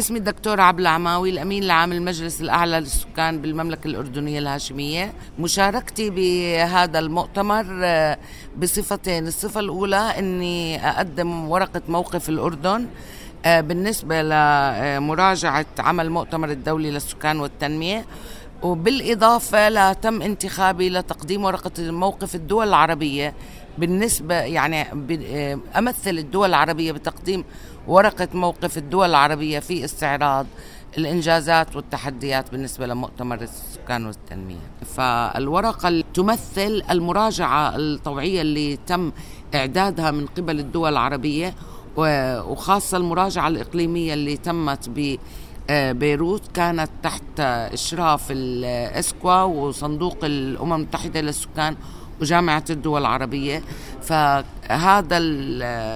اسمي الدكتور عبد العماوي الأمين العام المجلس الأعلى للسكان بالمملكة الأردنية الهاشمية. مشاركتي بهذا المؤتمر آه، بصفتين. الصفة الأولى إني أقدم ورقة موقف الأردن آه، بالنسبة لمراجعة عمل المؤتمر الدولي للسكان والتنمية. وبالإضافة لتم انتخابي لتقديم ورقة موقف الدول العربية. بالنسبة يعني آه، أمثل الدول العربية بتقديم ورقة موقف الدول العربية في استعراض الإنجازات والتحديات بالنسبة لمؤتمر السكان والتنمية. فالورقة تمثل المراجعة الطوعية اللي تم إعدادها من قبل الدول العربية وخاصة المراجعة الإقليمية اللي تمت ب آه، بيروت كانت تحت إشراف الإسكوا وصندوق الأمم المتحدة للسكان وجامعة الدول العربية. فهذا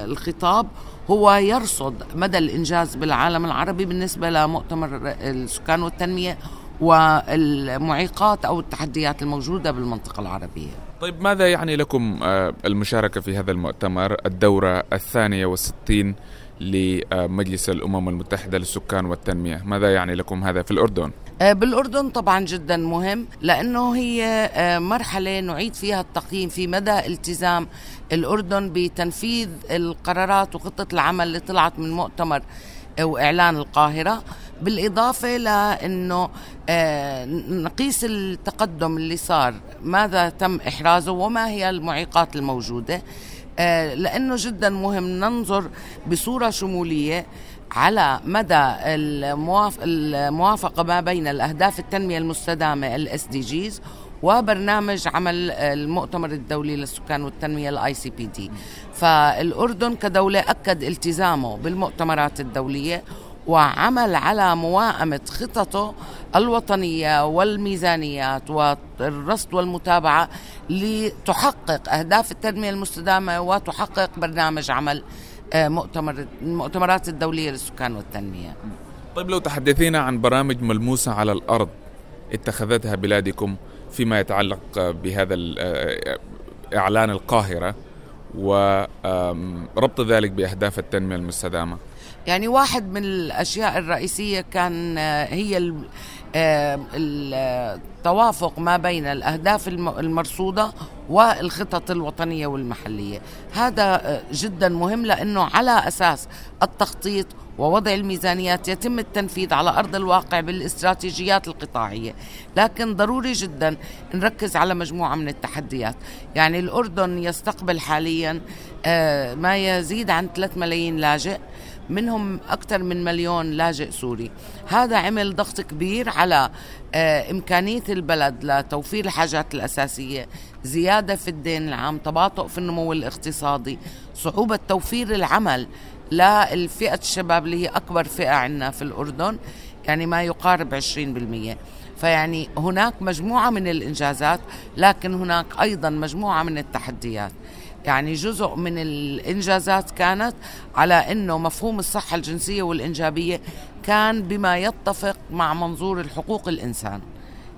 الخطاب هو يرصد مدى الإنجاز بالعالم العربي بالنسبة لمؤتمر السكان والتنمية والمعيقات أو التحديات الموجودة بالمنطقة العربية طيب ماذا يعني لكم آه، المشاركة في هذا المؤتمر الدورة الثانية والستين لمجلس الأمم المتحدة للسكان والتنمية ماذا يعني لكم هذا في الأردن؟ آه، بالأردن طبعا جدا مهم لأنه هي آه، مرحلة نعيد فيها التقييم في مدى التزام الأردن بتنفيذ القرارات وخطة العمل اللي طلعت من مؤتمر وإعلان القاهرة. بالإضافة لأنه آه، نقيس التقدم اللي صار ماذا تم إحرازه وما هي المعيقات الموجودة. آه، لأنه جدا مهم ننظر بصورة شمولية على مدى الموافقة ما بين الأهداف التنمية المستدامة ال SDGs وبرنامج عمل المؤتمر الدولي للسكان والتنمية ال ICPD فالأردن كدولة أكد التزامه بالمؤتمرات الدولية وعمل على موائمة خططه الوطنية والميزانيات والرصد والمتابعة لتحقق أهداف التنمية المستدامة وتحقق برنامج عمل مؤتمر المؤتمرات الدولية للسكان والتنمية. طيب لو تحدثينا عن برامج ملموسة على الأرض اتخذتها بلادكم فيما يتعلق بهذا آه، إعلان القاهرة وربط ذلك بأهداف التنمية المستدامة. يعني واحد من الأشياء الرئيسية كان آه، هي التوافق ما بين الأهداف المرصودة والخطط الوطنية والمحلية. هذا جدا مهم لأنه على أساس التخطيط ووضع الميزانيات يتم التنفيذ على أرض الواقع بالاستراتيجيات القطاعية، لكن ضروري جدا نركز على مجموعة من التحديات، يعني الأردن يستقبل حاليا آه، ما يزيد عن 3 ملايين لاجئ. منهم أكثر من مليون لاجئ سوري. هذا عمل ضغط كبير على آه، إمكانية البلد لتوفير الحاجات الأساسية زيادة في الدين العام تباطؤ في النمو الاقتصادي صعوبة توفير العمل للفئة الشباب اللي هي أكبر فئة عندنا في الأردن يعني ما يقارب 20% فيعني هناك مجموعة من الإنجازات لكن هناك أيضا مجموعة من التحديات. يعني جزء من الإنجازات كانت على أنه مفهوم الصحة الجنسية والإنجابية كان بما يتفق مع منظور الحقوق الإنسان.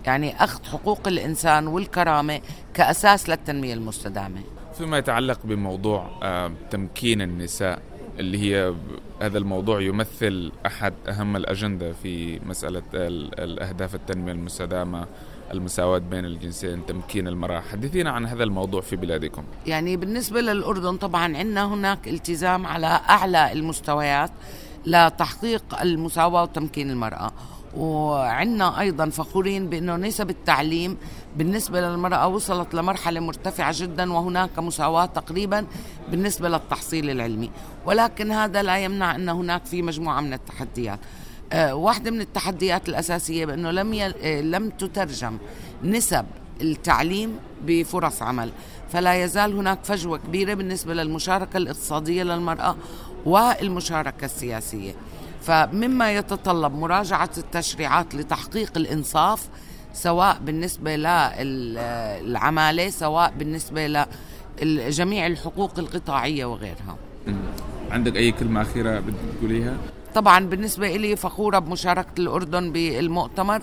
يعني أخذ حقوق الإنسان والكرامة كأساس للتنمية المستدامة. فيما يتعلق بموضوع آه، تمكين النساء اللي هي هذا الموضوع يمثل أحد أهم الأجندة في مسألة الأهداف التنمية المستدامة. المساواة بين الجنسين تمكين المرأة. حدثينا عن هذا الموضوع في بلادكم. يعني بالنسبة للأردن طبعا عندنا هناك التزام على أعلى المستويات لتحقيق المساواة وتمكين المرأة. وعندنا أيضا فخورين بأنه نسب التعليم بالنسبة للمرأة وصلت لمرحلة مرتفعة جدا وهناك مساواة تقريبا بالنسبة للتحصيل العلمي. ولكن هذا لا يمنع أن هناك في مجموعة من التحديات. واحدة من التحديات الأساسية بأنه لم يل... آه، لم تترجم نسب التعليم بفرص عمل. فلا يزال هناك فجوة كبيرة بالنسبة للمشاركة الاقتصادية للمرأة والمشاركة السياسية. فمما يتطلب مراجعة التشريعات لتحقيق الإنصاف سواء بالنسبة للعمالة سواء بالنسبة لجميع الحقوق القطاعية وغيرها. عندك أي كلمة أخيرة بدك تقوليها؟ طبعا بالنسبة لي فخورة بمشاركة الأردن بالمؤتمر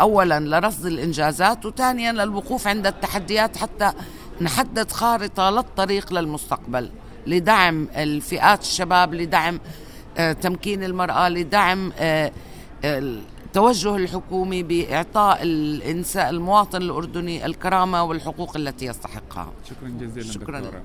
أولا لرصد الإنجازات وثانيا للوقوف عند التحديات حتى نحدد خارطة للطريق للمستقبل لدعم الفئات الشباب لدعم تمكين المرأة لدعم التوجه الحكومي بإعطاء الإنسان المواطن الأردني الكرامة والحقوق التي يستحقها شكرا جزيلا شكرا دكتورة.